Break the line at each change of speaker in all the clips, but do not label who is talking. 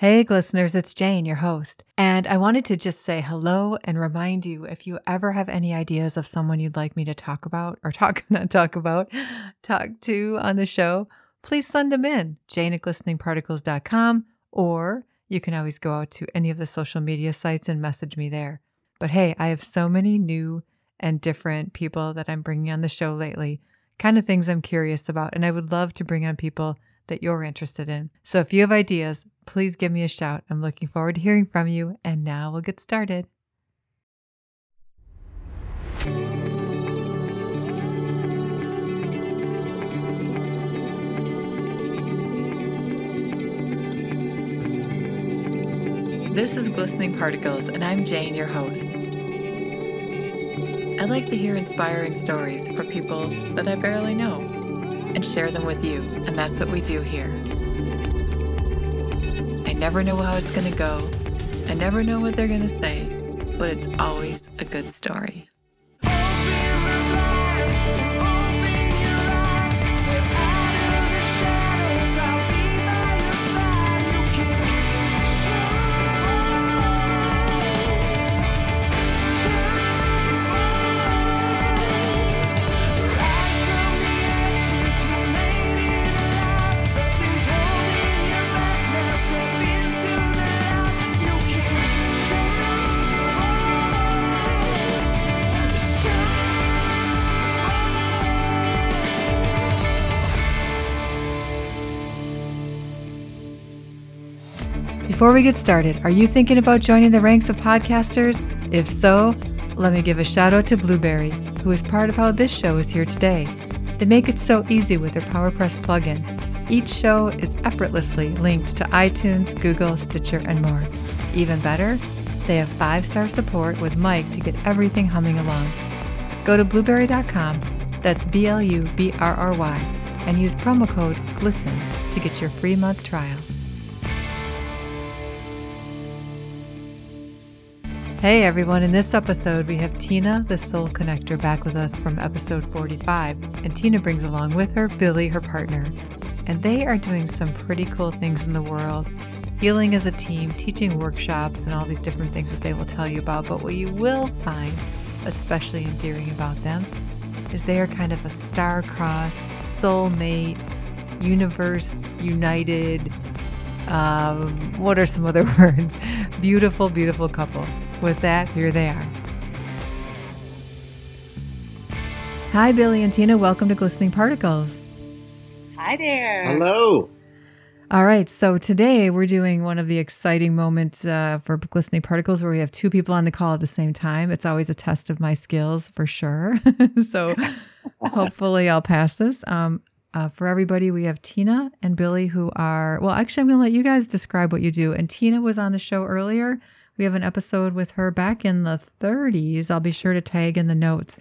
Hey, listeners, it's Jane, your host. And I wanted to just say hello and remind you if you ever have any ideas of someone you'd like me to talk about or talk, not talk about, talk to on the show, please send them in, jane at glisteningparticles.com, or you can always go out to any of the social media sites and message me there. But hey, I have so many new and different people that I'm bringing on the show lately, kind of things I'm curious about. And I would love to bring on people that you're interested in. So if you have ideas, please give me a shout. I'm looking forward to hearing from you. And now we'll get started. This is Glistening Particles, and I'm Jane, your host. I like to hear inspiring stories for people that I barely know and share them with you, and that's what we do here. I never know how it's going to go, I never know what they're going to say, but it's always a good story. Before we get started, are you thinking about joining the ranks of podcasters? If so, let me give a shout out to Blubrry, who is part of how this show is here today. They make it so easy with their PowerPress plugin. Each show is effortlessly linked to iTunes, Google, Stitcher, and more. Even better, they have five star support with Mike to get everything humming along. Go to blubrry.com, that's B L U B R R Y, and use promo code GLISTEN to get your free month trial. Hey everyone, in this episode we have Tina, the Soul Connector, back with us from episode 45. And Tina brings along with her Billy, her partner. And they are doing some pretty cool things in the world healing as a team, teaching workshops, and all these different things that they will tell you about. But what you will find especially endearing about them is they are kind of a star-crossed, soulmate, universe united. Um, what are some other words? Beautiful, beautiful couple. With that, here they are. Hi, Billy and Tina. Welcome to Glistening Particles.
Hi there.
Hello.
All right. So today we're doing one of the exciting moments uh, for Glistening Particles where we have two people on the call at the same time. It's always a test of my skills for sure. so hopefully I'll pass this. Um, uh, for everybody, we have Tina and Billy who are, well, actually, I'm going to let you guys describe what you do. And Tina was on the show earlier. We have an episode with her back in the 30s. I'll be sure to tag in the notes.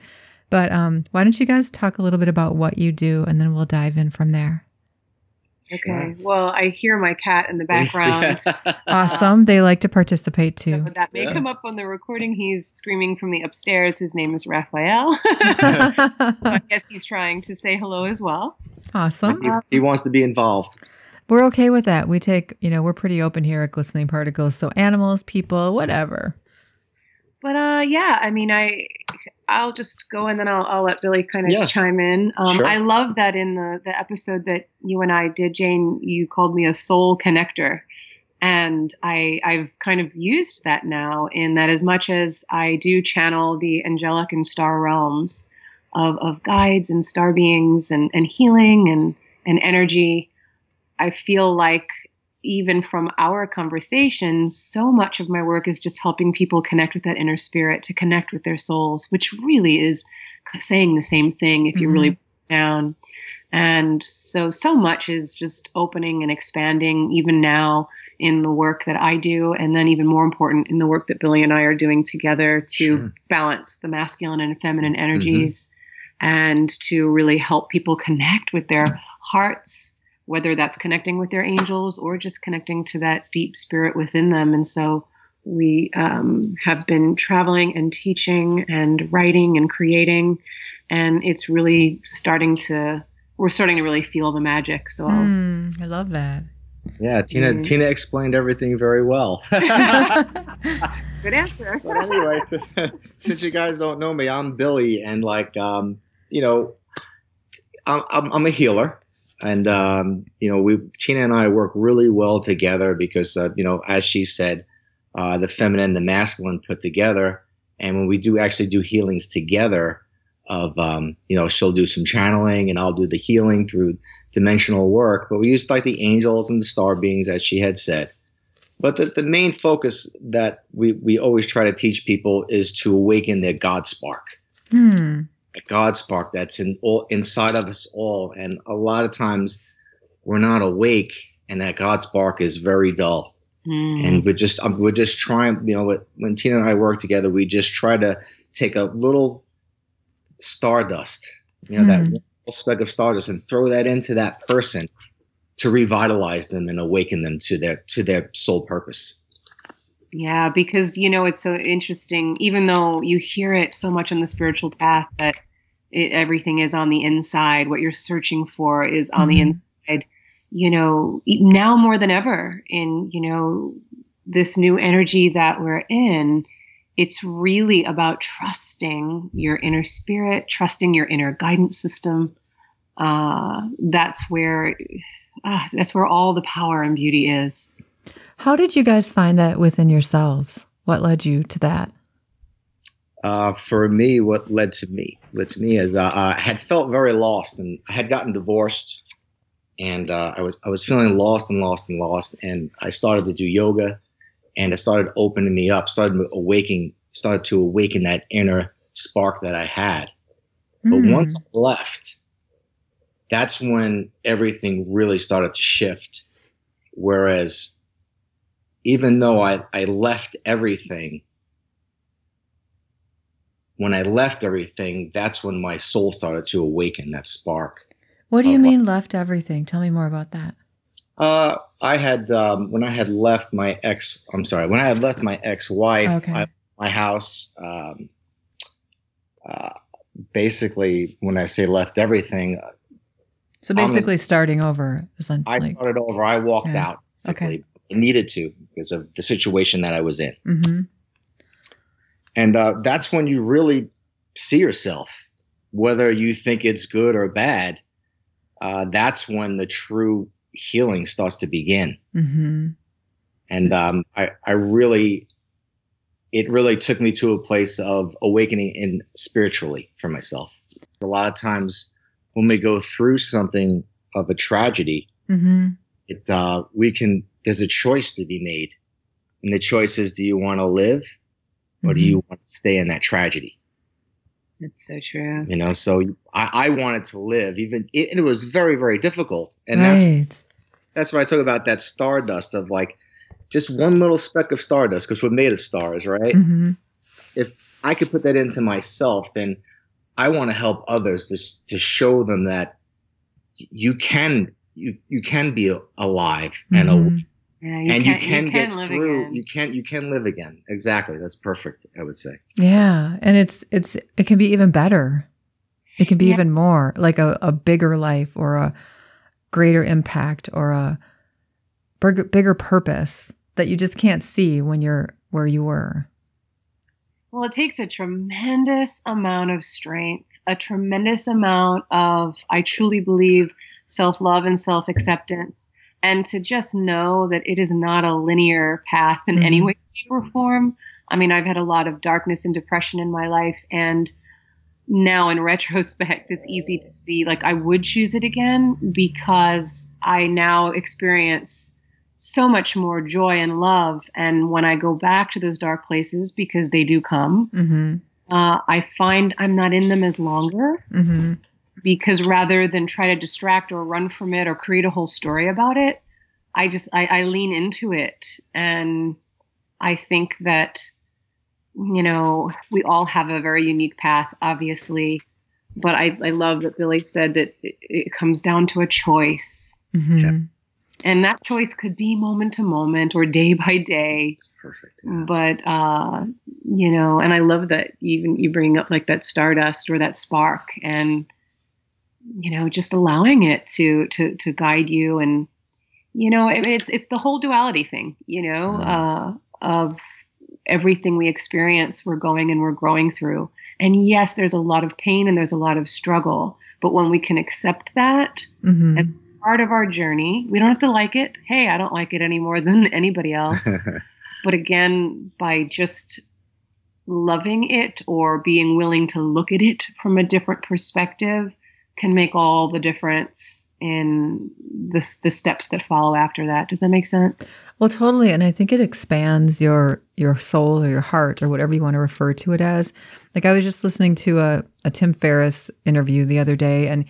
But um, why don't you guys talk a little bit about what you do and then we'll dive in from there.
Okay. Well, I hear my cat in the background.
awesome. They like to participate too.
So that may yeah. come up on the recording. He's screaming from the upstairs. His name is Raphael. I guess he's trying to say hello as well.
Awesome.
He, he wants to be involved.
We're okay with that. We take, you know, we're pretty open here at Glistening Particles. So animals, people, whatever.
But uh, yeah, I mean, I I'll just go and then I'll, I'll let Billy kind of yeah. chime in. Um, sure. I love that in the the episode that you and I did, Jane, you called me a soul connector, and I I've kind of used that now in that as much as I do channel the angelic and star realms of of guides and star beings and and healing and and energy. I feel like even from our conversations, so much of my work is just helping people connect with that inner spirit, to connect with their souls, which really is saying the same thing if you mm-hmm. really down. And so, so much is just opening and expanding, even now in the work that I do, and then even more important in the work that Billy and I are doing together to sure. balance the masculine and feminine energies mm-hmm. and to really help people connect with their hearts whether that's connecting with their angels or just connecting to that deep spirit within them. And so we um, have been traveling and teaching and writing and creating, and it's really starting to. We're starting to really feel the magic. So
mm, I love that.
Yeah, Tina. Mm. Tina explained everything very well.
Good answer.
but anyway, so, since you guys don't know me, I'm Billy, and like, um, you know, I'm, I'm, I'm a healer, and um, you know, we Tina and I work really well together because, uh, you know, as she said, uh, the feminine and the masculine put together, and when we do actually do healings together, of um, you know she'll do some channeling and I'll do the healing through dimensional work. But we use like the angels and the star beings as she had said. But the, the main focus that we, we always try to teach people is to awaken their God spark. Hmm. A God spark that's in all inside of us all. And a lot of times we're not awake and that God spark is very dull. Hmm. And we're just um, we're just trying, you know, when Tina and I work together, we just try to take a little stardust, you know, mm. that hmm. speck of stardust, and throw that into that person to revitalize them and awaken them to their to their soul purpose.
Yeah, because you know it's so interesting. Even though you hear it so much on the spiritual path that it, everything is on the inside, what you're searching for is on mm-hmm. the inside. You know, now more than ever in you know this new energy that we're in it's really about trusting your inner spirit, trusting your inner guidance system. Uh, that's where uh, that's where all the power and beauty is.
How did you guys find that within yourselves? What led you to that?
Uh, for me, what led to me led to me is uh, I had felt very lost, and I had gotten divorced, and uh, I was I was feeling lost and lost and lost, and I started to do yoga and it started opening me up, started awaking, started to awaken that inner spark that I had. Mm. But hmm. once I left, that's when everything really started to shift. Whereas, even though I, I left everything, when I left everything, that's when my soul started to awaken that spark.
What do you mean, left everything? Tell me more about that.
Uh, I had um, when I had left my ex. I'm sorry, when I had left my ex-wife, okay. I, my house. Um, uh, basically, when I say left everything.
So basically, starting over.
I started over. I walked yeah. out. Okay. Needed to because of the situation that I was in. Mm-hmm. And uh, that's when you really see yourself, whether you think it's good or bad. Uh, that's when the true healing starts to begin. Mm-hmm. And um, I, I really, it really took me to a place of awakening in spiritually for myself. A lot of times when we go through something of a tragedy, mm-hmm. it uh, we can there's a choice to be made, and the choice is: do you want to live, or mm-hmm. do you want to stay in that tragedy?
It's so true.
You know, so I, I wanted to live, even it, it was very, very difficult, and right. that's that's what I talk about that stardust of like just one little speck of stardust because we're made of stars, right? Mm-hmm. If I could put that into myself, then I want to help others to to show them that you can you you can be alive mm-hmm. and a, yeah, you and can, you can, you can get through. Again. You can you can live again. Exactly. That's perfect. I would say.
Yeah, and it's it's it can be even better. It can be yeah. even more like a, a bigger life or a greater impact or a bigger, bigger purpose that you just can't see when you're where you were.
Well, it takes a tremendous amount of strength, a tremendous amount of, I truly believe, self love and self acceptance and to just know that it is not a linear path in mm-hmm. any way, shape, or form. I mean, I've had a lot of darkness and depression in my life, and now in retrospect, it's easy to see like I would choose it again because I now experience so much more joy and love. And when I go back to those dark places, because they do come, mm-hmm. uh, I find I'm not in them as longer. Mm-hmm because rather than try to distract or run from it or create a whole story about it, I just I, I lean into it, and I think that you know we all have a very unique path, obviously, but I I love that Billy said that it, it comes down to a choice. Mm-hmm. Yeah. And that choice could be moment to moment or day by day.
It's perfect.
Yeah. But uh, you know, and I love that even you bring up like that stardust or that spark, and you know just allowing it to to to guide you and you know, it, it's it's the whole duality thing, you know, mm-hmm. uh, of everything we experience, we're going and we're growing through. And yes, there's a lot of pain and there's a lot of struggle, but when we can accept that mm-hmm. as part of our journey, we don't have to like it. Hey, I don't like it any more than anybody else. but again, by just loving it or being willing to look at it from a different perspective can make all the difference in the, the steps that follow after that. Does that make sense?
Well, totally. And I think it expands your your soul or your heart or whatever you want to refer to it as. Like I was just listening to a, a Tim Ferriss interview the other day, and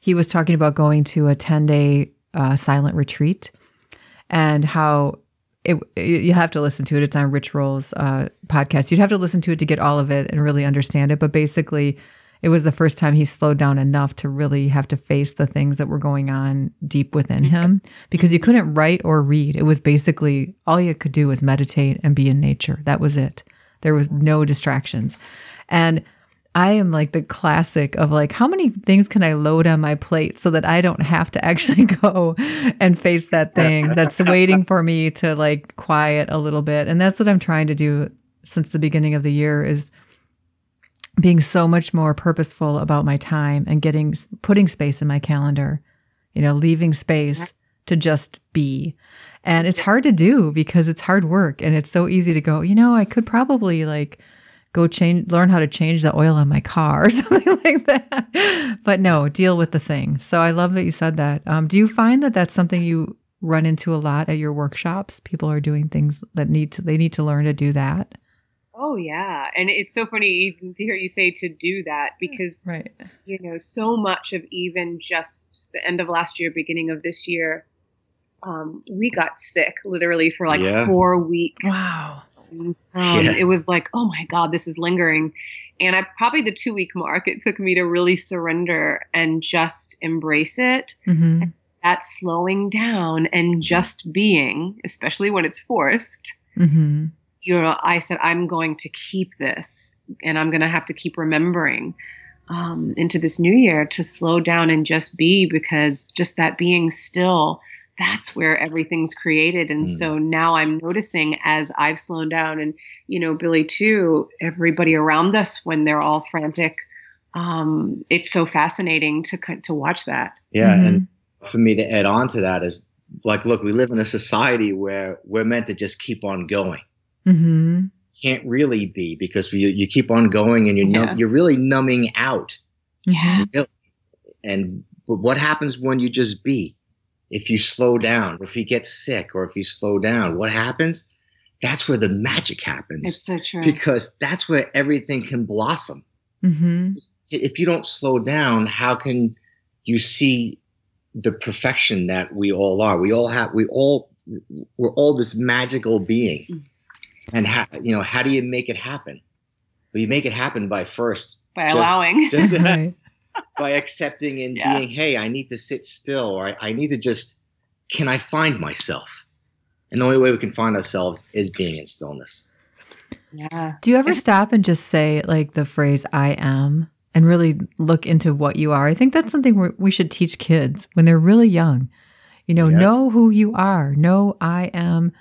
he was talking about going to a 10 day uh, silent retreat and how it, you have to listen to it. It's on Roll's uh, podcast. You'd have to listen to it to get all of it and really understand it. But basically, it was the first time he slowed down enough to really have to face the things that were going on deep within him because you mm-hmm. couldn't write or read. It was basically all you could do was meditate and be in nature. That was it. There was no distractions. And I am like the classic of like, how many things can I load on my plate so that I don't have to actually go and face that thing that's waiting for me to like quiet a little bit. And that's what I'm trying to do since the beginning of the year is being so much more purposeful about my time and getting putting space in my calendar, you know, leaving space to just be. And it's hard to do because it's hard work and it's so easy to go, you know, I could probably like go change learn how to change the oil on my car or something like that. But no, deal with the thing. So I love that you said that. Um, do you find that that's something you run into a lot at your workshops? People are doing things that need to they need to learn to do that.
Oh yeah, and it's so funny even to hear you say to do that because right. you know so much of even just the end of last year, beginning of this year, um, we got sick literally for like yeah. four weeks.
Wow.
And, um, yeah. it was like, oh my god, this is lingering. And I probably the two week mark, it took me to really surrender and just embrace it. Mm-hmm. That slowing down and just being, especially when it's forced. Mm-hmm you know, I said, I'm going to keep this and I'm going to have to keep remembering um, into this new year to slow down and just be because just that being still, that's where everything's created. And mm. so now I'm noticing as I've slowed down and, you know, Billy too, everybody around us when they're all frantic. Um, it's so fascinating to, to watch that.
Yeah. Mm-hmm. And for me to add on to that is like, look, we live in a society where we're meant to just keep on going mm-hmm. can't really be because you, you keep on going and you're yeah. you're really numbing out.
Yeah. Really.
And but what happens when you just be? If you slow down, or if you get sick, or if you slow down, what happens? That's where the magic happens.
It's so true.
Because that's where everything can blossom. Mm-hmm. If you don't slow down, how can you see the perfection that we all are? We all have. We all. We're all this magical being. And how you know how do you make it happen? Well you make it happen by first
by just, allowing. just
right. by accepting and yeah. being hey i need to sit still. Or I, I need to just can i find myself? And the only way we can find ourselves is being in stillness.
Yeah.
Do you ever it's, stop and just say like the phrase i am and really look into what you are? I think that's something we should teach kids when they're really young. You know yeah. know who you are. Know i am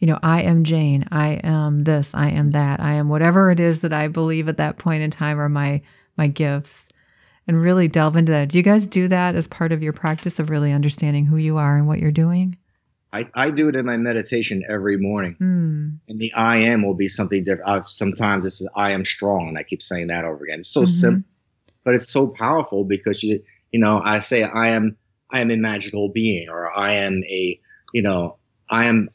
you know, I am Jane, I am this, I am that, I am whatever it is that I believe at that point in time are my my gifts and really delve into that. Do you guys do that as part of your practice of really understanding who you are and what you're doing?
I, I do it in my meditation every morning. Mm. And the I am will be something different. Uh, sometimes it's I am strong, and I keep saying that over again. It's so mm-hmm. simple, but it's so powerful because you you know I say I am I am a magical being, or I am a you know I am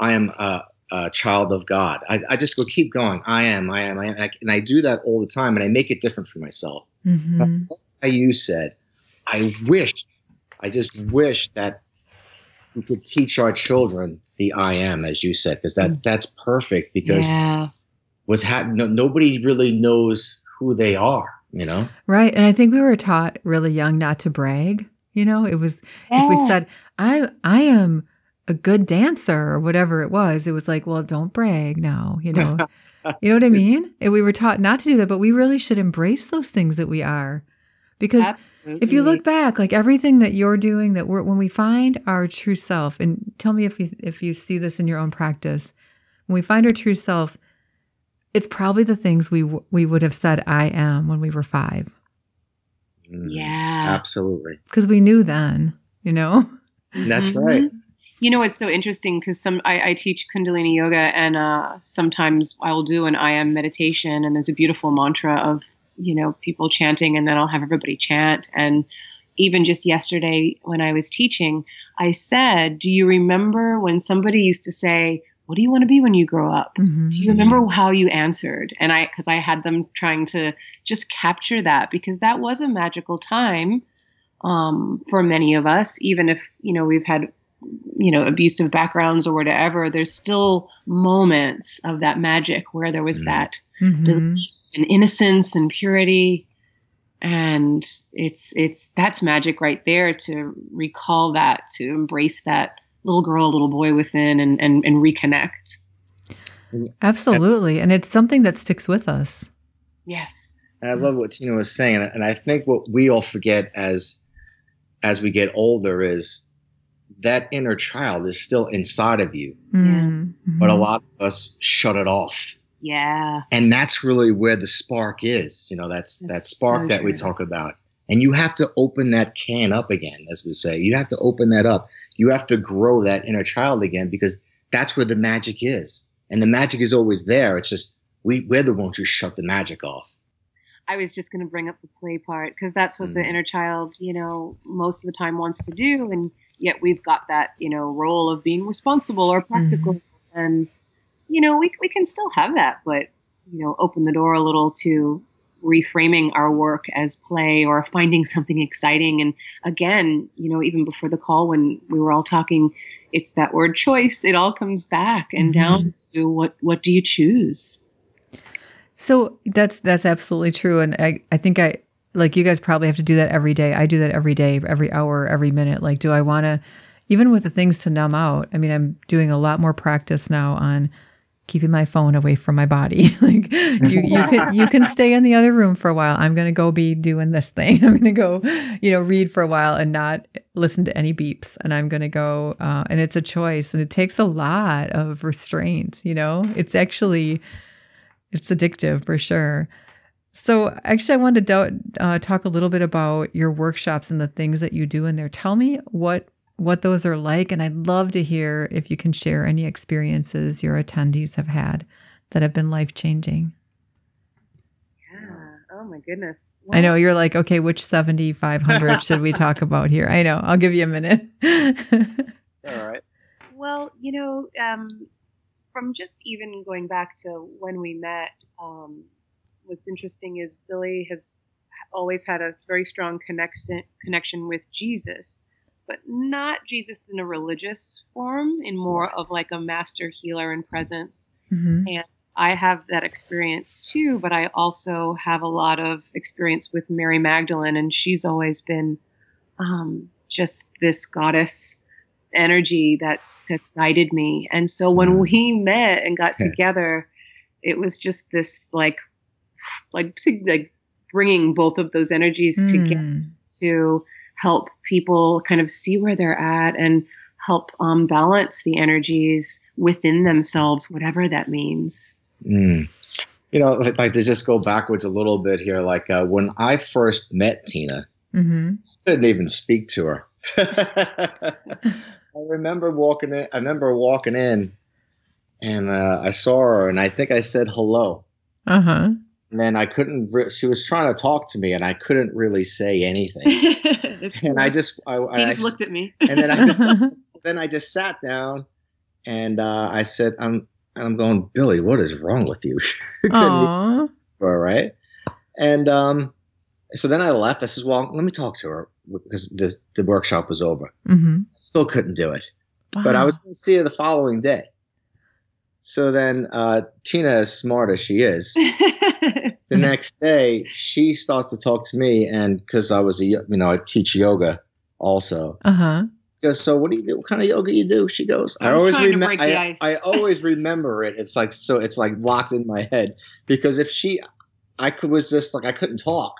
I am a, a child of God. I, I, just go keep going. I am, I am, I am. And I, and I, do that all the time and I make it different for myself. Mm-hmm. Like you said, I wish, I just wish that we could teach our children the I am, as you said, because that, mm. that's perfect because yeah. what's happening, no, nobody really knows who they are, you know?
Right. And I think we were taught really young not to brag. You know, it was, yeah. if we said, I, I am, a good dancer or whatever it was, it was like, well, don't brag now, you know. you know what I mean? And we were taught not to do that, but we really should embrace those things that we are. Because if you look back, like everything that you're doing, that we're when we find our true self, and tell me if you if you see this in your own practice, when we find our true self, it's probably the things we we would have said I am when we were five.
Mm, yeah,
absolutely.
Because we knew then, you know.
That's mm-hmm. right.
You know, it's so interesting because some I, I, teach Kundalini yoga, and uh, sometimes I will do an I am meditation, and there's a beautiful mantra of you know people chanting, and then I'll have everybody chant. And even just yesterday when I was teaching, I said, "Do you remember when somebody used to say?" What do you want to be when you grow up? Mm-hmm. Do you remember how you answered? And I, because I had them trying to just capture that because that was a magical time um, for many of us, even if you know we've had you know abusive backgrounds or whatever there's still moments of that magic where there was mm. that mm-hmm. and innocence and purity. And it's it's that's magic right there to recall that to embrace that little girl little boy within and and, and reconnect.
Absolutely. And it's something that sticks with us.
Yes.
And i love what tina was saying. And i think what we all forget as as we get older is that inner child is still inside of you. Mm-hmm. But a lot of us shut it off.
Yeah.
And that's really where the spark is. You know, that's, that's that spark so that we talk about. And you have to open that can up again, as we say. You have to open that up. You have to grow that inner child again because that's where the magic is. And the magic is always there. It's just we, we're the ones who shut the magic off.
I was just going to bring up the play part because that's what mm. the inner child, you know, most of the time wants to do. And yet we've got that you know role of being responsible or practical. Mm-hmm. and you know we, we can still have that but you know open the door a little to reframing our work as play or finding something exciting. And again you know even before the call when we were all talking it's that word choice. It all comes back and mm-hmm. down to what what do you choose?
So that's that's absolutely true. And i i think i like you guys probably have to do that every day. I do that every day, every hour, every minute. Like, do I want to, even with the things to numb out? I mean, I'm doing a lot more practice now on keeping my phone away from my body. like you, you can you can stay in the other room for a while. I'm gonna go be doing this thing. I'm gonna go, you know, read for a while and not listen to any beeps. And I'm gonna go, uh, and it's a choice, and it takes a lot of restraint. You know, it's actually it's addictive for sure. So, actually, I wanted to uh, talk a little bit about your workshops and the things that you do in there. Tell me what what those are like, and I'd love to hear if you can share any experiences your attendees have had that have been life changing.
Yeah. Oh my goodness.
I know you're like, okay, which 7,500 should we talk about here? I know. I'll give you a minute.
all right.
Well, you know, um, from just even going back to when we met, um, what's interesting is Billy has always had a very strong connection connection with Jesus, but not Jesus in a religious form, in more of like a master healer and presence. Mm-hmm. And I have that experience too, but I also have a lot of experience with Mary Magdalene, and she's always been um, just this goddess energy that's that's guided me. And so when mm-hmm. we met and got together, it was just this like like like bringing both of those energies mm. together to help people kind of see where they're at and help um, balance the energies within themselves, whatever that means.
Mm. You know, like to just go backwards a little bit here, like uh, when I first met Tina, mm-hmm. I couldn't even speak to her. I remember walking in. I remember walking in, and uh, I saw her, and I think I said hello. Uh huh and then I couldn't. Re- she was trying to talk to me, and I couldn't really say anything. and cool. I just, I,
he just looked at me,
and then I just, then I just sat down, and uh, I said, "I'm," and I'm going, Billy, what is wrong with you? All right, and um, so then I left. I says, "Well, let me talk to her because the the workshop was over." Mm-hmm. Still couldn't do it, wow. but I was going to see her the following day. So then uh, Tina, as smart as she is, the next day she starts to talk to me, and because I was a you know I teach yoga also. Uh huh. Goes, so what do you do? What kind of yoga you do? She goes, I, I always remember. I, I always remember it. It's like so. It's like locked in my head because if she, I could was just like I couldn't talk.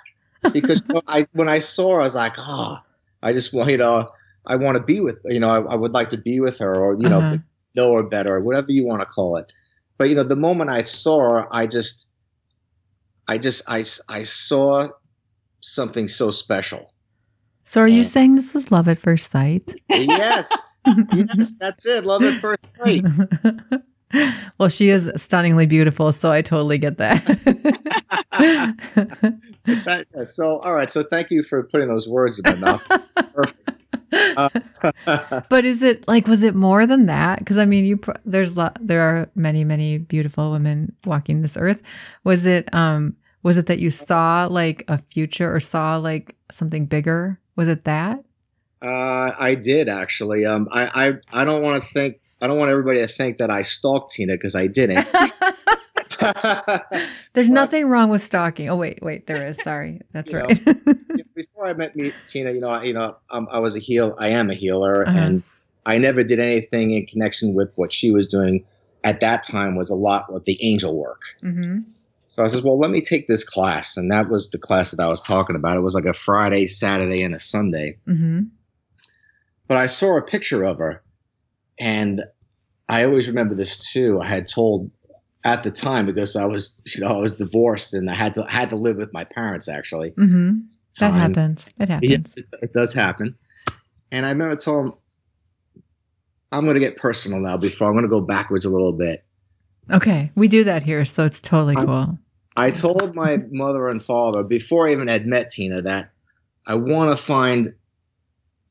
because I when I saw her, I was like, oh, I just want you know, I want to be with you know, I, I, would like to be with her, or you know, uh-huh. know her better, or whatever you want to call it. But you know, the moment I saw her, I just, I just, I, I saw something so special.
So, are and, you saying this was love at first sight?
Yes, yes, that's it. Love at first sight.
well, she is stunningly beautiful, so I totally get that.
that so, all right. So, thank you for putting those words in my mouth. Perfect. Uh,
but is it like was it more than that? Because I mean, you there's there are many many beautiful women walking this earth. Was it um was it that you saw like a future or saw like something bigger? Was it that?
Uh, I did actually. Um, I I I don't want to think I don't want everybody to think that I stalked Tina because I didn't.
There's nothing wrong with stalking. Oh wait, wait, there is. Sorry, that's right.
Know, before I met me, Tina, you know, I, you know, um, I was a heal. I am a healer, uh-huh. and I never did anything in connection with what she was doing. At that time, was a lot of the angel work. Mm-hmm. So I says, well, let me take this class, and that was the class that I was talking about. It was like a Friday, Saturday, and a Sunday. Mm-hmm. But I saw a picture of her and I always remember this too. I had told at the time because I was, you know, I was divorced and I had to had to live with my parents actually.
Mm-hmm. That happens. It happens. Yeah,
it, it, does happen. And I remember telling him, I'm going to get personal now before I'm going to go backwards a little bit.
Okay. We do that here. So it's totally cool.
I told my mother and father before I even had met Tina that I want to find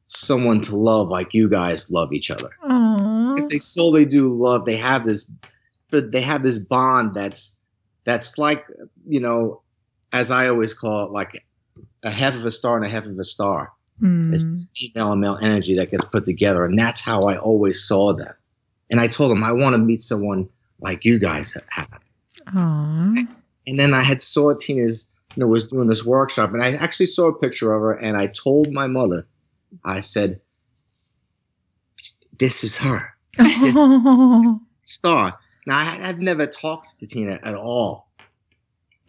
someone to love like you guys love each other. Because they solely do love. They have this, they have this bond that's that's like you know, as I always call it, like a half of a star and a half of a star. Mm. It's female and male energy that gets put together, and that's how I always saw them. And I told them I want to meet someone like you guys have. Aww. And then I had saw Tina's, you know, was doing this workshop, and I actually saw a picture of her, and I told my mother I said, "This is her." This star. Now I, have never talked to Tina at all,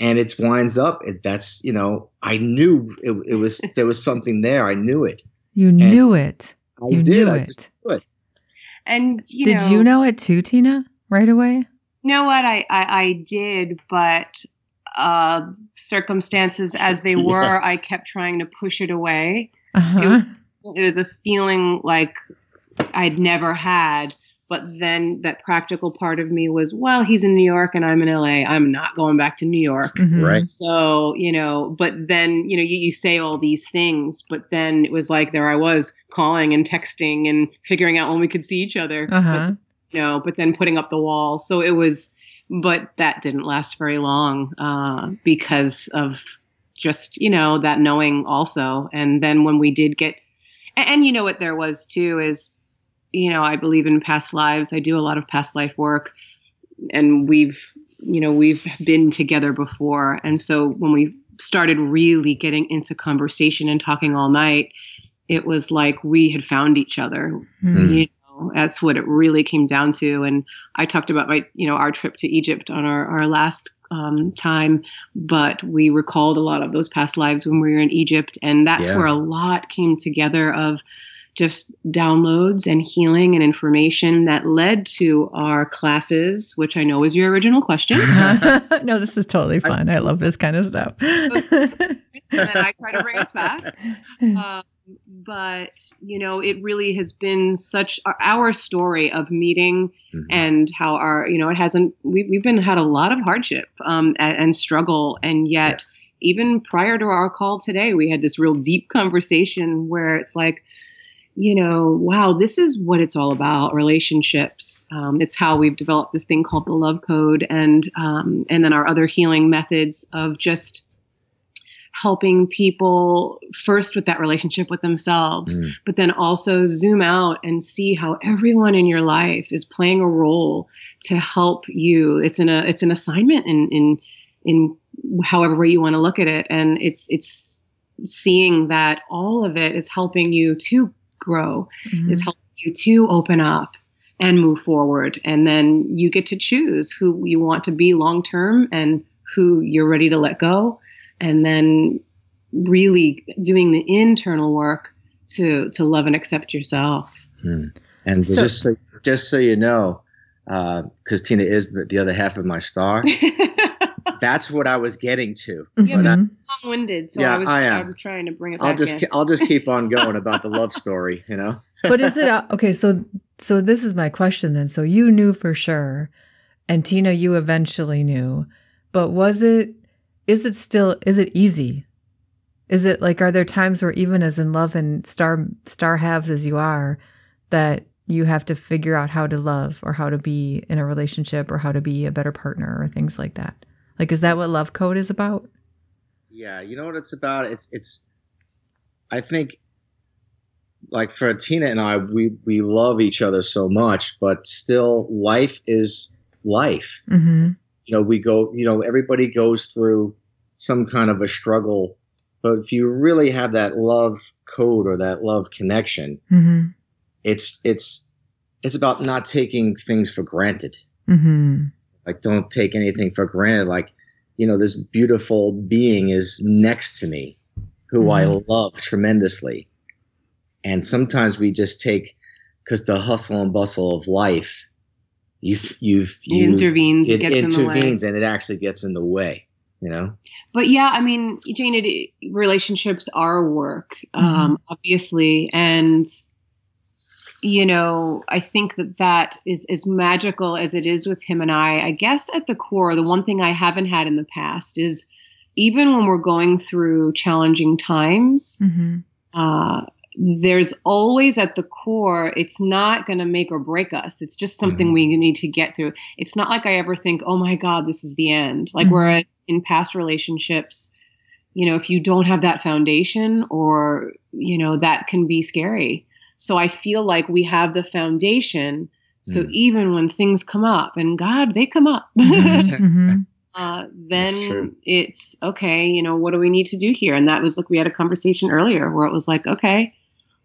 and it winds up. It, that's you know I knew it, it was there was something there. I knew it.
You and knew it. I you did. Knew I it. knew it.
And you
did
know,
you know it too, Tina? Right away.
You know what? I I, I did, but uh, circumstances as they were, yeah. I kept trying to push it away. Uh-huh. It, it was a feeling like I'd never had. But then that practical part of me was, well, he's in New York and I'm in LA. I'm not going back to New York.
Mm-hmm. Right.
So, you know, but then, you know, you, you say all these things, but then it was like there I was calling and texting and figuring out when we could see each other. Uh-huh. But, you know, but then putting up the wall. So it was, but that didn't last very long uh, because of just, you know, that knowing also. And then when we did get and, and you know what there was too is you know i believe in past lives. I do a lot of past life work and we've you know we've been together before. And so when we started really getting into conversation and talking all night it was like we had found each other. Mm. you know that's what it really came down to. And i talked about my you know our trip to egypt on our, our last um, time, but we recalled a lot of those past lives when we were in Egypt, and that's yeah. where a lot came together of just downloads and healing and information that led to our classes, which I know is your original question.
no, this is totally fun. I love this kind of stuff.
and then I try to bring us back. Uh, but you know it really has been such our story of meeting mm-hmm. and how our you know it hasn't we, we've been had a lot of hardship um, and, and struggle and yet yes. even prior to our call today we had this real deep conversation where it's like you know wow this is what it's all about relationships um, it's how we've developed this thing called the love code and um, and then our other healing methods of just helping people first with that relationship with themselves, mm. but then also zoom out and see how everyone in your life is playing a role to help you. It's an a it's an assignment in in in however way you want to look at it, and it's it's seeing that all of it is helping you to grow, mm. is helping you to open up and move forward, and then you get to choose who you want to be long term and who you're ready to let go and then really doing the internal work to to love and accept yourself.
Hmm. And so, just so, just so you know, uh, because uh, Tina is the, the, other half of my star. that's what I was getting to.
Yeah, mm-hmm. long-winded, so yeah, I was I am. I'm trying to bring it.
I'll just
in.
I'll just keep on going about the love story, you know.
but is it okay? So so this is my question then. So you knew for sure, and Tina, you eventually knew, but was it? Is it still? Is it easy? Is it like are there times where even as in love and star star halves as you are, that you have to figure out how to love or how to be in a relationship or how to be a better partner or things like that? Like, is that what Love Code is about?
Yeah, you know what it's about. It's it's. I think, like for Tina and I, we we love each other so much, but still, life is life. Mm-hmm. You know, we go. You know, everybody goes through some kind of a struggle, but if you really have that love code or that love connection, mm-hmm. it's it's it's about not taking things for granted. Mm-hmm. Like, don't take anything for granted. Like, you know, this beautiful being is next to me, who mm-hmm. I love tremendously. And sometimes we just take, because the hustle and bustle of life, you've, you've,
you, intervenes,
it, it intervenes, and it actually gets in the way you know
but yeah i mean jane it, relationships are work mm-hmm. um, obviously and you know, I think that that is as magical as it is with him and I. I guess at the core, the one thing I haven't had in the past is even when we're going through challenging times, mm-hmm. uh, there's always at the core, it's not going to make or break us. It's just something mm-hmm. we need to get through. It's not like I ever think, oh my God, this is the end. Like, mm-hmm. whereas in past relationships, you know, if you don't have that foundation or, you know, that can be scary. So I feel like we have the foundation. So mm. even when things come up, and God, they come up, mm-hmm. mm-hmm. uh, then it's okay, you know, what do we need to do here? And that was like, we had a conversation earlier where it was like, okay,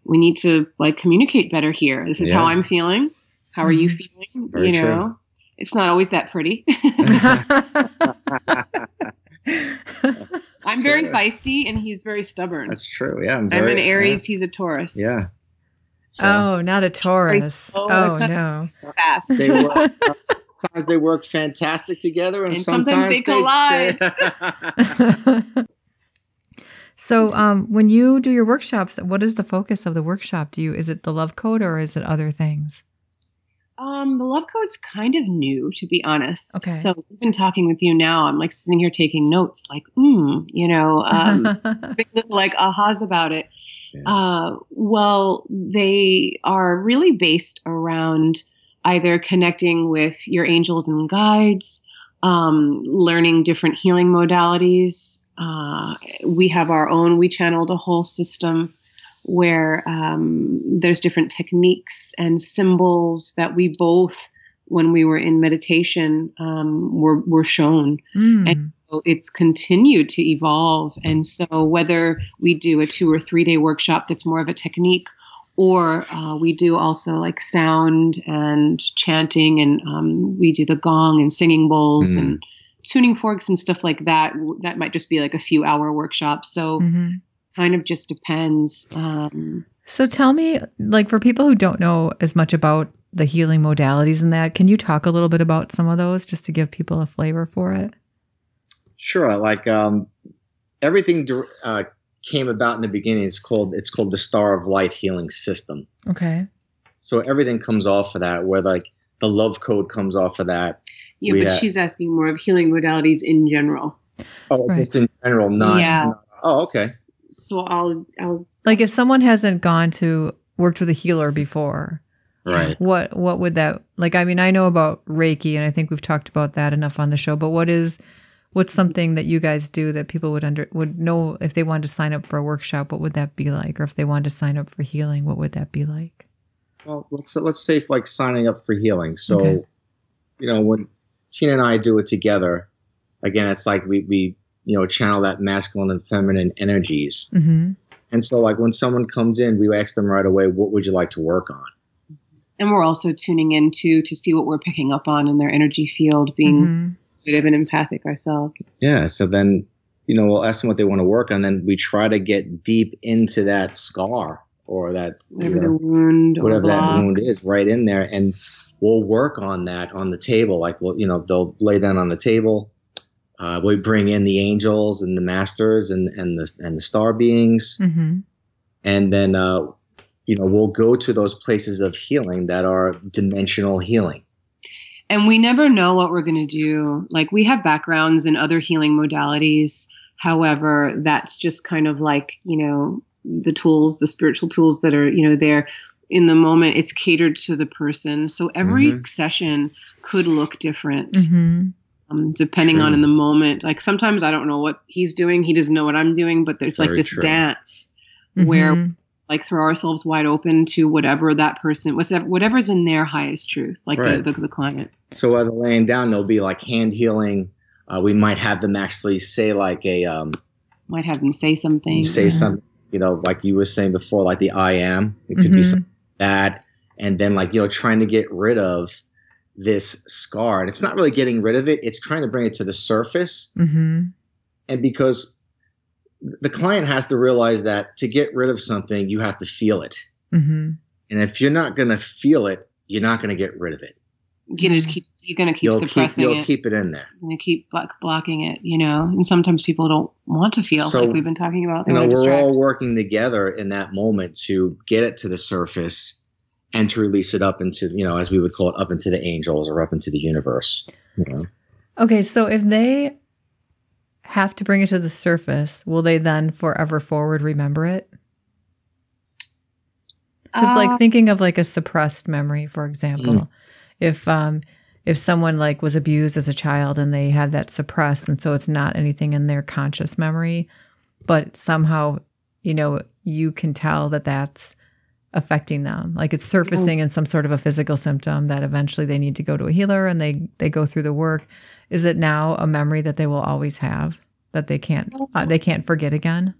we need to like communicate better here. This is yeah. how I'm feeling. How are you mm-hmm. feeling? Very you know, true. it's not always that pretty. I'm very feisty and he's very stubborn.
That's true. Yeah.
I'm, very, I'm an Aries. Yeah. He's a Taurus.
Yeah.
So, oh, not a Taurus. Oh, no.
Fast. They work, sometimes they work fantastic together, and, and sometimes, sometimes, they, collide.
They so, um, when you do your workshops, what is the focus of the workshop? Do you is it the love code or is it other things?
Um, the love code's kind of new, to be honest. Okay. So even talking with you now, I'm like sitting here taking notes, like, hmm, you know, um, like ahas about it. Uh, well, they are really based around either connecting with your angels and guides, um, learning different healing modalities. Uh, we have our own, we channeled a whole system where um, there's different techniques and symbols that we both when we were in meditation um, were, were shown. Mm. And so it's continued to evolve. And so whether we do a two or three day workshop that's more of a technique, or uh, we do also like sound and chanting, and um, we do the gong and singing bowls mm. and tuning forks and stuff like that. That might just be like a few hour workshop. So mm-hmm. kind of just depends. Um,
so tell me, like for people who don't know as much about the healing modalities and that. Can you talk a little bit about some of those just to give people a flavor for it?
Sure. Like um, everything uh, came about in the beginning. It's called it's called the Star of Light Healing System.
Okay.
So everything comes off of that. Where like the love code comes off of that.
Yeah, we but she's asking more of healing modalities in general.
Oh, right. just in general, not. Yeah. Not, oh, okay.
So I'll I'll
like if someone hasn't gone to worked with a healer before
Right.
What what would that like I mean I know about Reiki and I think we've talked about that enough on the show, but what is what's something that you guys do that people would under would know if they wanted to sign up for a workshop, what would that be like? Or if they wanted to sign up for healing, what would that be like?
Well, let's let's say like signing up for healing. So, okay. you know, when Tina and I do it together, again, it's like we we you know channel that masculine and feminine energies. Mm-hmm. And so, like when someone comes in, we ask them right away, "What would you like to work on?"
And we're also tuning into to see what we're picking up on in their energy field, being mm-hmm. intuitive and empathic ourselves.
Yeah. So then you know, we'll ask them what they want to work on. Then we try to get deep into that scar or that
whatever know, wound,
whatever that wound is, right in there, and we'll work on that on the table. Like, well, you know, they'll lay down on the table. Uh, we bring in the angels and the masters and and the and the star beings, mm-hmm. and then uh, you know we'll go to those places of healing that are dimensional healing
and we never know what we're going to do. Like we have backgrounds in other healing modalities. However, that's just kind of like, you know, the tools, the spiritual tools that are, you know, there in the moment. It's catered to the person. So every mm-hmm. session could look different. Mm-hmm. Um, depending true. on in the moment. Like sometimes I don't know what he's doing. He doesn't know what I'm doing, but there's Very like this true. dance mm-hmm. where like throw ourselves wide open to whatever that person whatever whatever's in their highest truth like right. the, the, the, client
so while they're laying down they'll be like hand healing uh, we might have them actually say like a um,
might have them say something
say yeah. something you know like you were saying before like the i am it could mm-hmm. be something that and then like you know trying to get rid of this scar and it's not really getting rid of it it's trying to bring it to the surface mm-hmm. and because the client has to realize that to get rid of something, you have to feel it. Mm-hmm. And if you're not going to feel it, you're not going to get rid of it.
You're gonna keep. You're gonna keep
you'll
suppressing
keep, you'll
it.
keep it in there.
And keep block, blocking it. You know, and sometimes people don't want to feel so, like we've been talking about.
They you know, we're distract. all working together in that moment to get it to the surface and to release it up into, you know, as we would call it, up into the angels or up into the universe. You know?
Okay, so if they have to bring it to the surface, will they then forever forward remember it? Because uh, like thinking of like a suppressed memory, for example, mm. if um if someone like was abused as a child and they have that suppressed and so it's not anything in their conscious memory, but somehow you know you can tell that that's affecting them like it's surfacing in some sort of a physical symptom that eventually they need to go to a healer and they they go through the work is it now a memory that they will always have that they can't uh, they can't forget again?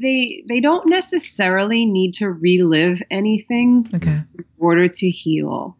They they don't necessarily need to relive anything
okay.
in order to heal.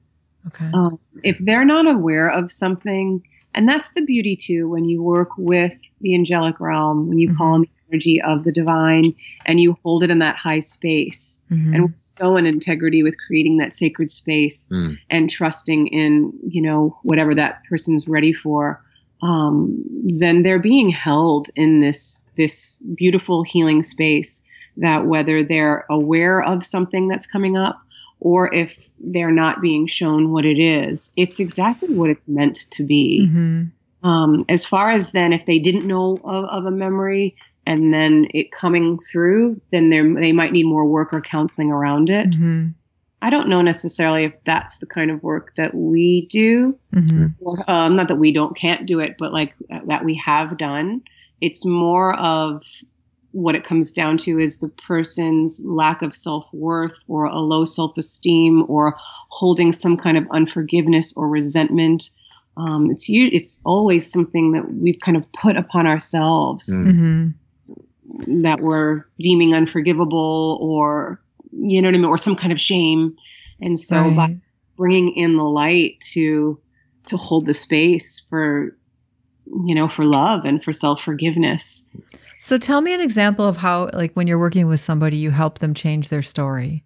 Okay.
Um, if they're not aware of something, and that's the beauty too when you work with the angelic realm, when you mm-hmm. call on the energy of the divine and you hold it in that high space mm-hmm. and so in integrity with creating that sacred space mm. and trusting in you know whatever that person's ready for um, then they're being held in this this beautiful healing space that whether they're aware of something that's coming up or if they're not being shown what it is, it's exactly what it's meant to be. Mm-hmm. Um, as far as then, if they didn't know of, of, a memory and then it coming through, then they might need more work or counseling around it. Mm-hmm. I don't know necessarily if that's the kind of work that we do. Mm-hmm. Um, not that we don't can't do it, but like that we have done. It's more of what it comes down to is the person's lack of self worth or a low self esteem or holding some kind of unforgiveness or resentment. Um, it's it's always something that we've kind of put upon ourselves mm-hmm. That we're deeming unforgivable or you know what I mean, or some kind of shame. And so right. by bringing in the light to to hold the space for you know for love and for self forgiveness.
So tell me an example of how like when you're working with somebody you help them change their story.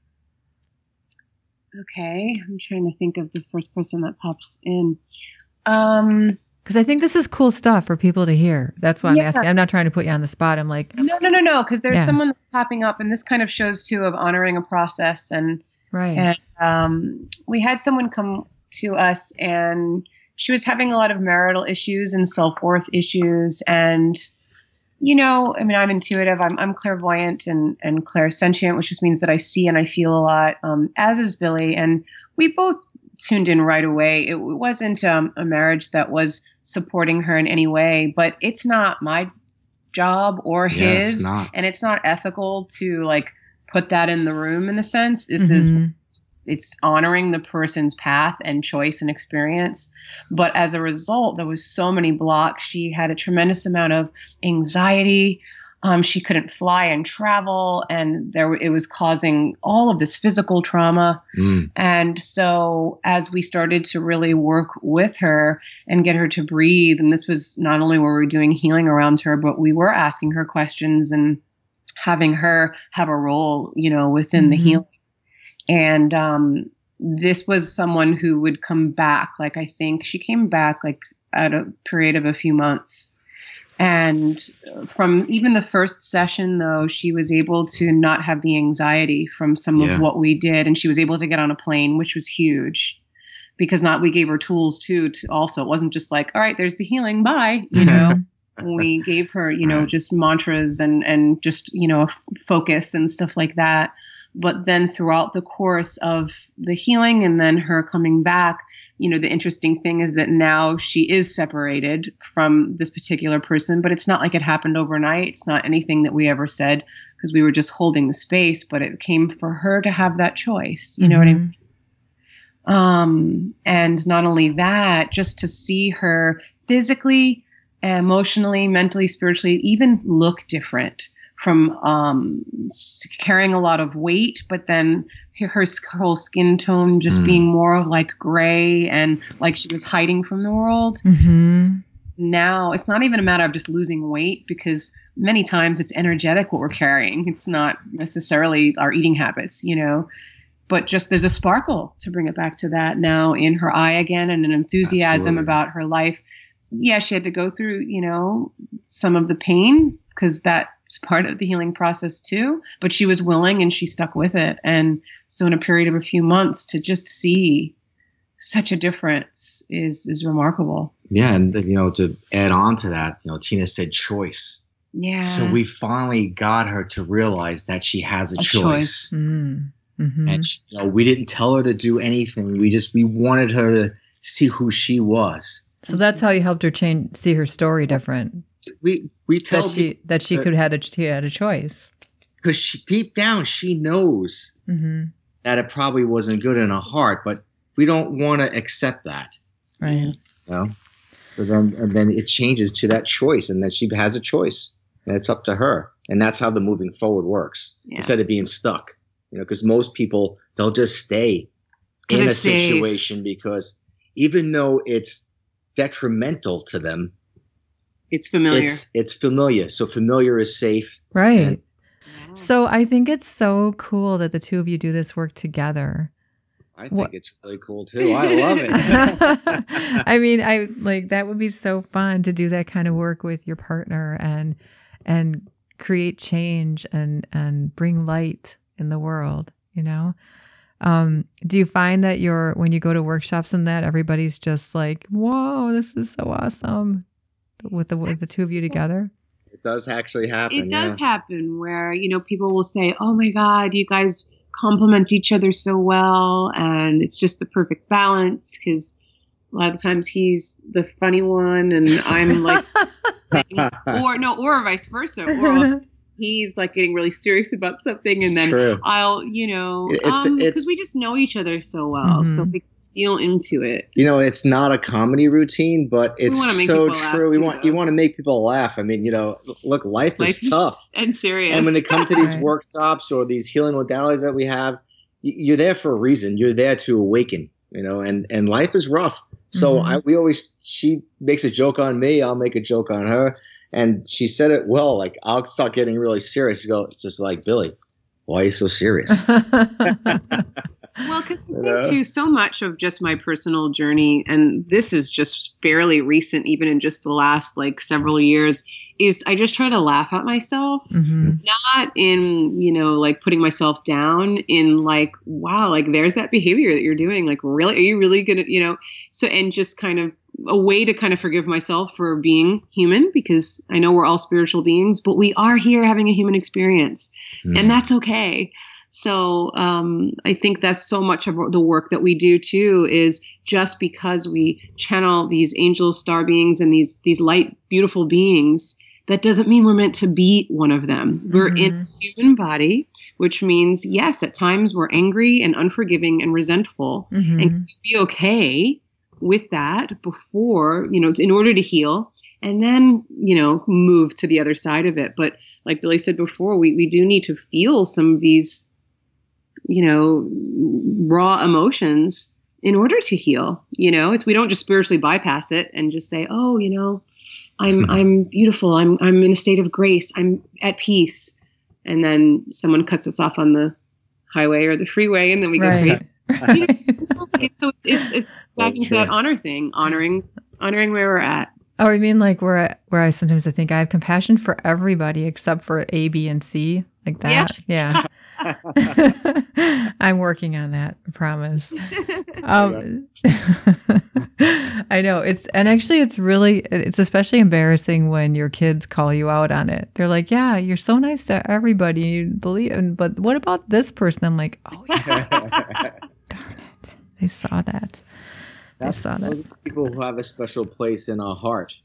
Okay, I'm trying to think of the first person that pops in. Um
because I think this is cool stuff for people to hear. That's why I'm yeah. asking. I'm not trying to put you on the spot. I'm like,
no, no, no, no. Because there's yeah. someone popping up, and this kind of shows too of honoring a process. And
right.
And um, we had someone come to us, and she was having a lot of marital issues and self worth issues, and you know, I mean, I'm intuitive. I'm, I'm clairvoyant and and clairsentient, which just means that I see and I feel a lot. Um, as is Billy, and we both tuned in right away. It wasn't um, a marriage that was supporting her in any way, but it's not my job or his, yeah, it's and it's not ethical to like put that in the room in a sense. This mm-hmm. is it's honoring the person's path and choice and experience. But as a result, there was so many blocks. She had a tremendous amount of anxiety. Um, she couldn't fly and travel, and there it was causing all of this physical trauma. Mm. And so, as we started to really work with her and get her to breathe, and this was not only were we doing healing around her, but we were asking her questions and having her have a role, you know, within mm-hmm. the healing. And um, this was someone who would come back. Like I think she came back like at a period of a few months and from even the first session, though, she was able to not have the anxiety from some yeah. of what we did. And she was able to get on a plane, which was huge because not we gave her tools too to also it wasn't just like all right there's the healing bye you know we gave her you know just mantras and and just you know focus and stuff like that but then throughout the course of the healing and then her coming back you know the interesting thing is that now she is separated from this particular person but it's not like it happened overnight. It's not anything that we ever said because we were just holding the space but it came for her to have that choice. You mm-hmm. know what i mean? Um and not only that just to see her physically emotionally mentally spiritually even look different from um, carrying a lot of weight, but then her whole skin tone just mm. being more of like gray and like she was hiding from the world. Mm-hmm. So now it's not even a matter of just losing weight because many times it's energetic what we're carrying. It's not necessarily our eating habits, you know. But just there's a sparkle to bring it back to that now in her eye again and an enthusiasm Absolutely. about her life. Yeah, she had to go through, you know, some of the pain because that part of the healing process too. But she was willing and she stuck with it. And so, in a period of a few months, to just see such a difference is is remarkable.
Yeah, and you know, to add on to that, you know, Tina said choice.
Yeah.
So we finally got her to realize that she has a, a choice. choice. Mm. Mm-hmm. And she, you know, we didn't tell her to do anything. We just we wanted her to see who she was.
So that's how you helped her change, see her story different
we we tell
that she that she could had a she had a choice
because she deep down she knows mm-hmm. that it probably wasn't good in her heart, but we don't want to accept that.
Right. You
know? But then and then it changes to that choice, and then she has a choice, and it's up to her, and that's how the moving forward works yeah. instead of being stuck. You know, because most people they'll just stay in a situation because even though it's detrimental to them,
it's familiar.
It's, it's familiar. So familiar is safe.
Right. And, so I think it's so cool that the two of you do this work together.
I think what? it's really cool too. I love it.
I mean, I like that would be so fun to do that kind of work with your partner and and create change and and bring light in the world, you know? Um, do you find that you're when you go to workshops and that everybody's just like, "Whoa, this is so awesome." With the with the two of you together?
It does actually happen.
It does yeah. happen where you know people will say, "Oh my God, you guys complement each other so well," and it's just the perfect balance because a lot of times he's the funny one and I'm like, or no, or vice versa, or he's like getting really serious about something, and then True. I'll, you know, because um, we just know each other so well, mm-hmm. so feel into it.
You know, it's not a comedy routine, but it's so true. We want though. you want to make people laugh. I mean, you know, look, life, life is tough
and serious.
And when it comes to these workshops or these healing modalities that we have, you're there for a reason. You're there to awaken. You know, and and life is rough. So mm-hmm. I, we always she makes a joke on me, I'll make a joke on her, and she said it well. Like I'll start getting really serious. You go, it's just like Billy, why are you so serious?
well, because I think too, so much of just my personal journey, and this is just fairly recent, even in just the last like several years, is I just try to laugh at myself, mm-hmm. not in you know like putting myself down, in like wow, like there's that behavior that you're doing, like really, are you really gonna, you know, so and just kind of a way to kind of forgive myself for being human because I know we're all spiritual beings, but we are here having a human experience, mm. and that's okay. So um, I think that's so much of the work that we do too is just because we channel these angels, star beings, and these these light, beautiful beings. That doesn't mean we're meant to be one of them. Mm-hmm. We're in mm-hmm. a human body, which means yes, at times we're angry and unforgiving and resentful, mm-hmm. and be okay with that before you know in order to heal and then you know move to the other side of it but like Billy said before, we, we do need to feel some of these, you know, raw emotions in order to heal. You know, it's we don't just spiritually bypass it and just say, oh, you know, I'm hmm. I'm beautiful. I'm I'm in a state of grace. I'm at peace. And then someone cuts us off on the highway or the freeway, and then we right. go crazy. so it's it's, it's back into that honor thing, honoring honoring where we're at.
Oh, I mean like where I, where I sometimes I think I have compassion for everybody except for A, B, and C, like that. Yeah. yeah. I'm working on that. I promise. Um, I know it's and actually it's really it's especially embarrassing when your kids call you out on it. They're like, "Yeah, you're so nice to everybody, you believe." But what about this person? I'm like, "Oh yeah, darn it, they saw that."
That's saw that. people who have a special place in our heart.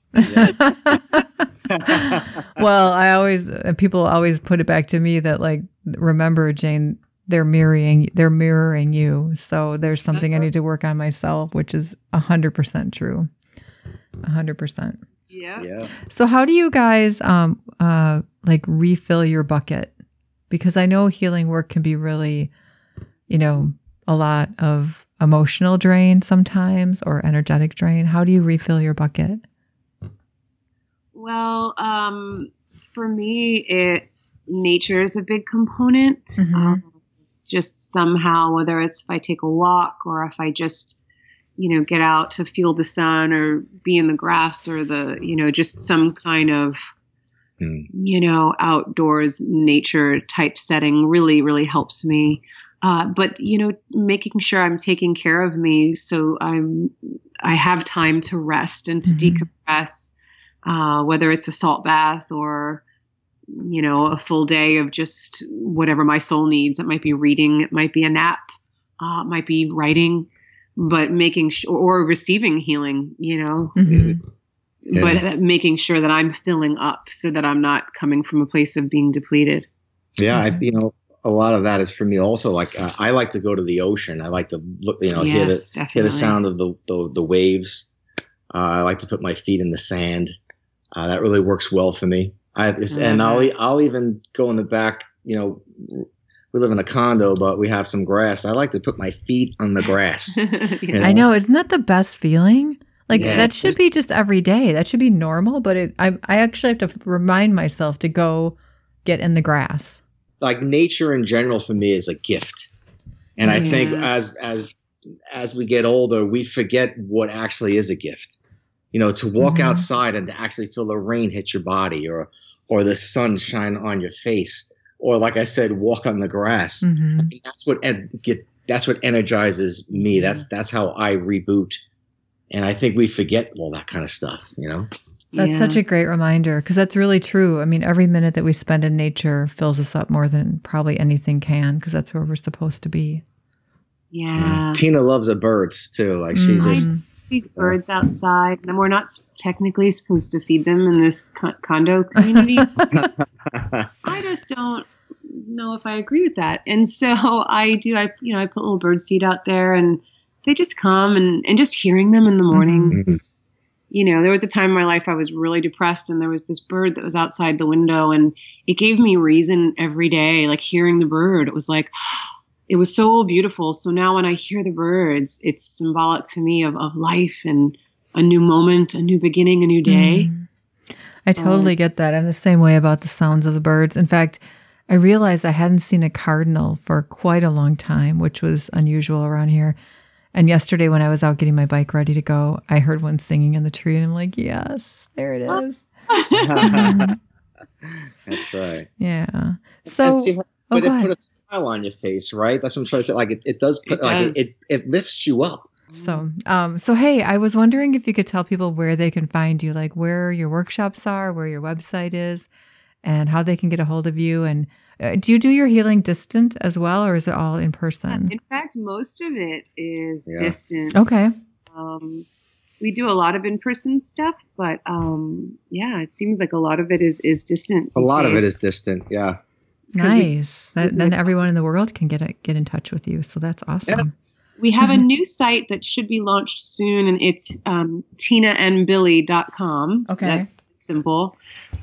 Well, I always uh, people always put it back to me that like remember Jane they're mirroring they're mirroring you. So there's something I need to work on myself, which is a hundred percent true. A hundred percent.
Yeah. Yeah.
So how do you guys um uh like refill your bucket? Because I know healing work can be really, you know, a lot of emotional drain sometimes or energetic drain. How do you refill your bucket?
Well, um, for me, it's nature is a big component. Mm-hmm. Um, just somehow, whether it's if I take a walk or if I just, you know, get out to feel the sun or be in the grass or the, you know, just some kind of, mm. you know, outdoors nature type setting really, really helps me. Uh, but you know, making sure I'm taking care of me so I'm I have time to rest and to mm-hmm. decompress, uh, whether it's a salt bath or you know, a full day of just whatever my soul needs. It might be reading, it might be a nap, uh, it might be writing, but making sure or receiving healing, you know, mm-hmm. but yeah. making sure that I'm filling up so that I'm not coming from a place of being depleted.
Yeah, I, you know, a lot of that is for me also. Like uh, I like to go to the ocean. I like to look, you know, yes, hear the definitely. hear the sound of the the, the waves. Uh, I like to put my feet in the sand. Uh, that really works well for me. I and I'll I'll even go in the back. You know, we live in a condo, but we have some grass. I like to put my feet on the grass.
know? I know, isn't that the best feeling? Like yeah. that should be just every day. That should be normal. But it, I I actually have to remind myself to go get in the grass.
Like nature in general for me is a gift, and yes. I think as as as we get older, we forget what actually is a gift. You know, to walk mm-hmm. outside and to actually feel the rain hit your body, or or the sun shine on your face or like i said walk on the grass. Mm-hmm. that's what ed- get that's what energizes me. That's that's how i reboot. And i think we forget all that kind of stuff you know?
That's yeah. such a great reminder because that's really true. I mean every minute that we spend in nature fills us up more than probably anything can because that's where we're supposed to be.
Yeah.
Tina loves the birds too. Like she's mm-hmm. just
these birds outside, and we're not technically supposed to feed them in this co- condo community. I just don't know if I agree with that, and so I do. I you know I put little bird seed out there, and they just come and and just hearing them in the morning. Mm-hmm. You know, there was a time in my life I was really depressed, and there was this bird that was outside the window, and it gave me reason every day. Like hearing the bird, it was like it was so beautiful. So now when I hear the birds, it's symbolic to me of, of life and a new moment, a new beginning, a new day. Mm.
I totally um, get that. I'm the same way about the sounds of the birds. In fact, I realized I hadn't seen a cardinal for quite a long time, which was unusual around here. And yesterday, when I was out getting my bike ready to go, I heard one singing in the tree, and I'm like, "Yes, there it is."
That's right.
Yeah. So, see,
oh, but it put a smile on your face, right? That's what I'm trying to say. Like it, it does put, it like does. It, it, it lifts you up.
So, um, so hey, I was wondering if you could tell people where they can find you, like where your workshops are, where your website is, and how they can get a hold of you. And uh, do you do your healing distant as well, or is it all in person?
In fact, most of it is yeah. distant.
Okay.
Um, we do a lot of in-person stuff, but um, yeah, it seems like a lot of it is is distant.
A lot days. of it is distant. Yeah.
Nice. We, that, then everyone in the world can get a, get in touch with you. So that's awesome. Yes.
We have a new site that should be launched soon, and it's um, tinaandbilly.com.
Okay.
So simple.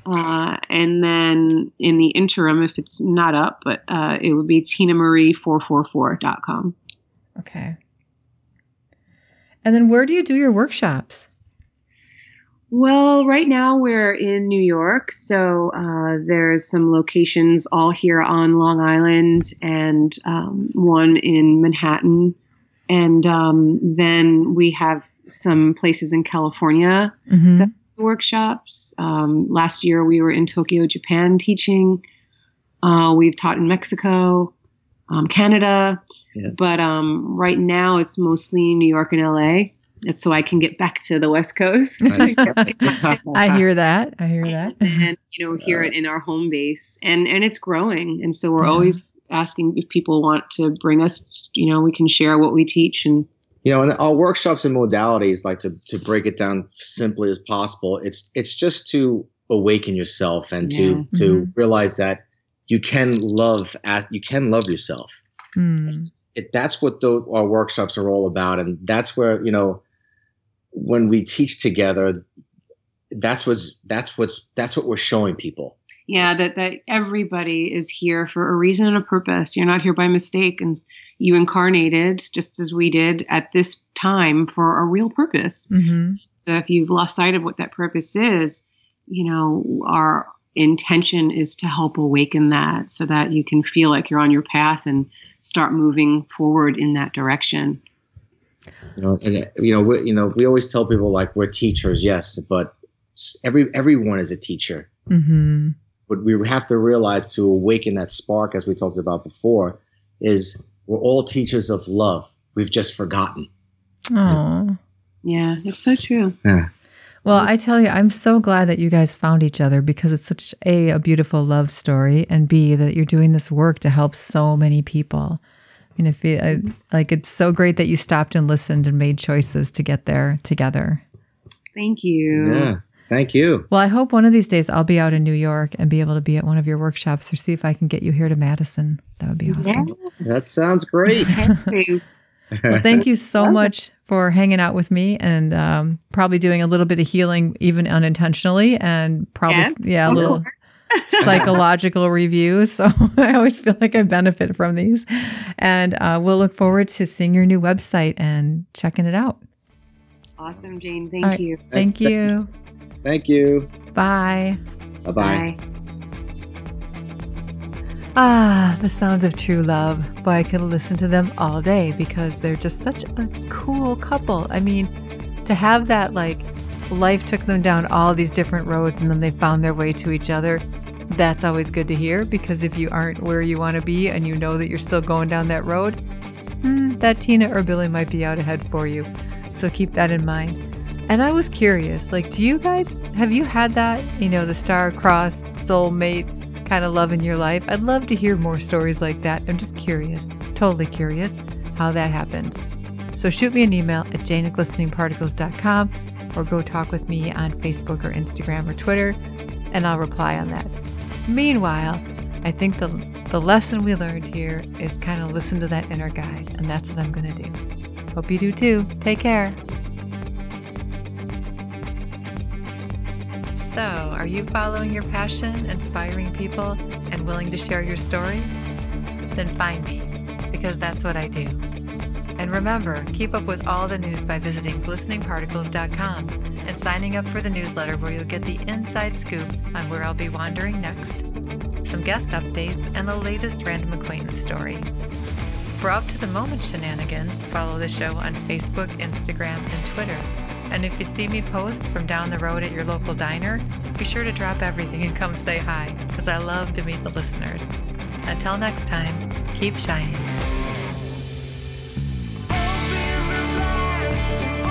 Uh, and then in the interim, if it's not up, but uh, it would be tinamarie444.com.
Okay. And then where do you do your workshops?
Well, right now we're in New York, so uh, there's some locations all here on Long Island and um, one in Manhattan. And um, then we have some places in California mm-hmm. workshops. Um, last year we were in Tokyo, Japan teaching. Uh, we've taught in Mexico, um, Canada, yeah. but um, right now it's mostly New York and LA. It's so I can get back to the West Coast.
I hear that. I hear that.
And, and you know, hear it in our home base, and and it's growing. And so we're yeah. always asking if people want to bring us. You know, we can share what we teach and.
You know, and our workshops and modalities, like to to break it down simply as possible, it's it's just to awaken yourself and yeah. to to mm-hmm. realize that you can love as you can love yourself. Mm. It, that's what the, our workshops are all about, and that's where you know when we teach together, that's what's that's what's that's what we're showing people.
Yeah, that that everybody is here for a reason and a purpose. You're not here by mistake, and you incarnated just as we did at this time for a real purpose. Mm-hmm. So if you've lost sight of what that purpose is, you know our intention is to help awaken that so that you can feel like you're on your path and start moving forward in that direction.
You know, and you know, we, you know, we always tell people like we're teachers, yes, but every everyone is a teacher. Mm-hmm. What we have to realize to awaken that spark, as we talked about before, is we're all teachers of love. We've just forgotten.
Oh, yeah, it's so true.
Yeah.
Well, I tell you, I'm so glad that you guys found each other because it's such a, a beautiful love story, and B, that you're doing this work to help so many people. And if you, I, like, it's so great that you stopped and listened and made choices to get there together.
Thank you.
Yeah. Thank you.
Well, I hope one of these days I'll be out in New York and be able to be at one of your workshops or see if I can get you here to Madison. That would be awesome.
Yes. That sounds great.
thank you. well, thank you so much for hanging out with me and um, probably doing a little bit of healing, even unintentionally, and probably, yes. yeah, a little psychological reviews. So I always feel like I benefit from these. And uh, we'll look forward to seeing your new website and checking it out.
Awesome, Jane. Thank right. you.
Thank you.
Thank you.
Bye.
Bye-bye. Bye.
Ah, the sounds of true love. Boy, I could listen to them all day because they're just such a cool couple. I mean, to have that like life took them down all these different roads and then they found their way to each other. That's always good to hear because if you aren't where you want to be and you know that you're still going down that road, hmm, that Tina or Billy might be out ahead for you. So keep that in mind. And I was curious, like, do you guys have you had that, you know, the star-crossed soulmate kind of love in your life? I'd love to hear more stories like that. I'm just curious, totally curious how that happens. So shoot me an email at glisteningparticles.com or go talk with me on Facebook or Instagram or Twitter, and I'll reply on that. Meanwhile, I think the, the lesson we learned here is kind of listen to that inner guide, and that's what I'm going to do. Hope you do too. Take care. So, are you following your passion, inspiring people, and willing to share your story? Then find me, because that's what I do. And remember, keep up with all the news by visiting glisteningparticles.com and signing up for the newsletter where you'll get the inside scoop on where I'll be wandering next, some guest updates, and the latest random acquaintance story. For up to the moment shenanigans, follow the show on Facebook, Instagram, and Twitter. And if you see me post from down the road at your local diner, be sure to drop everything and come say hi, because I love to meet the listeners. Until next time, keep shining. Podcast.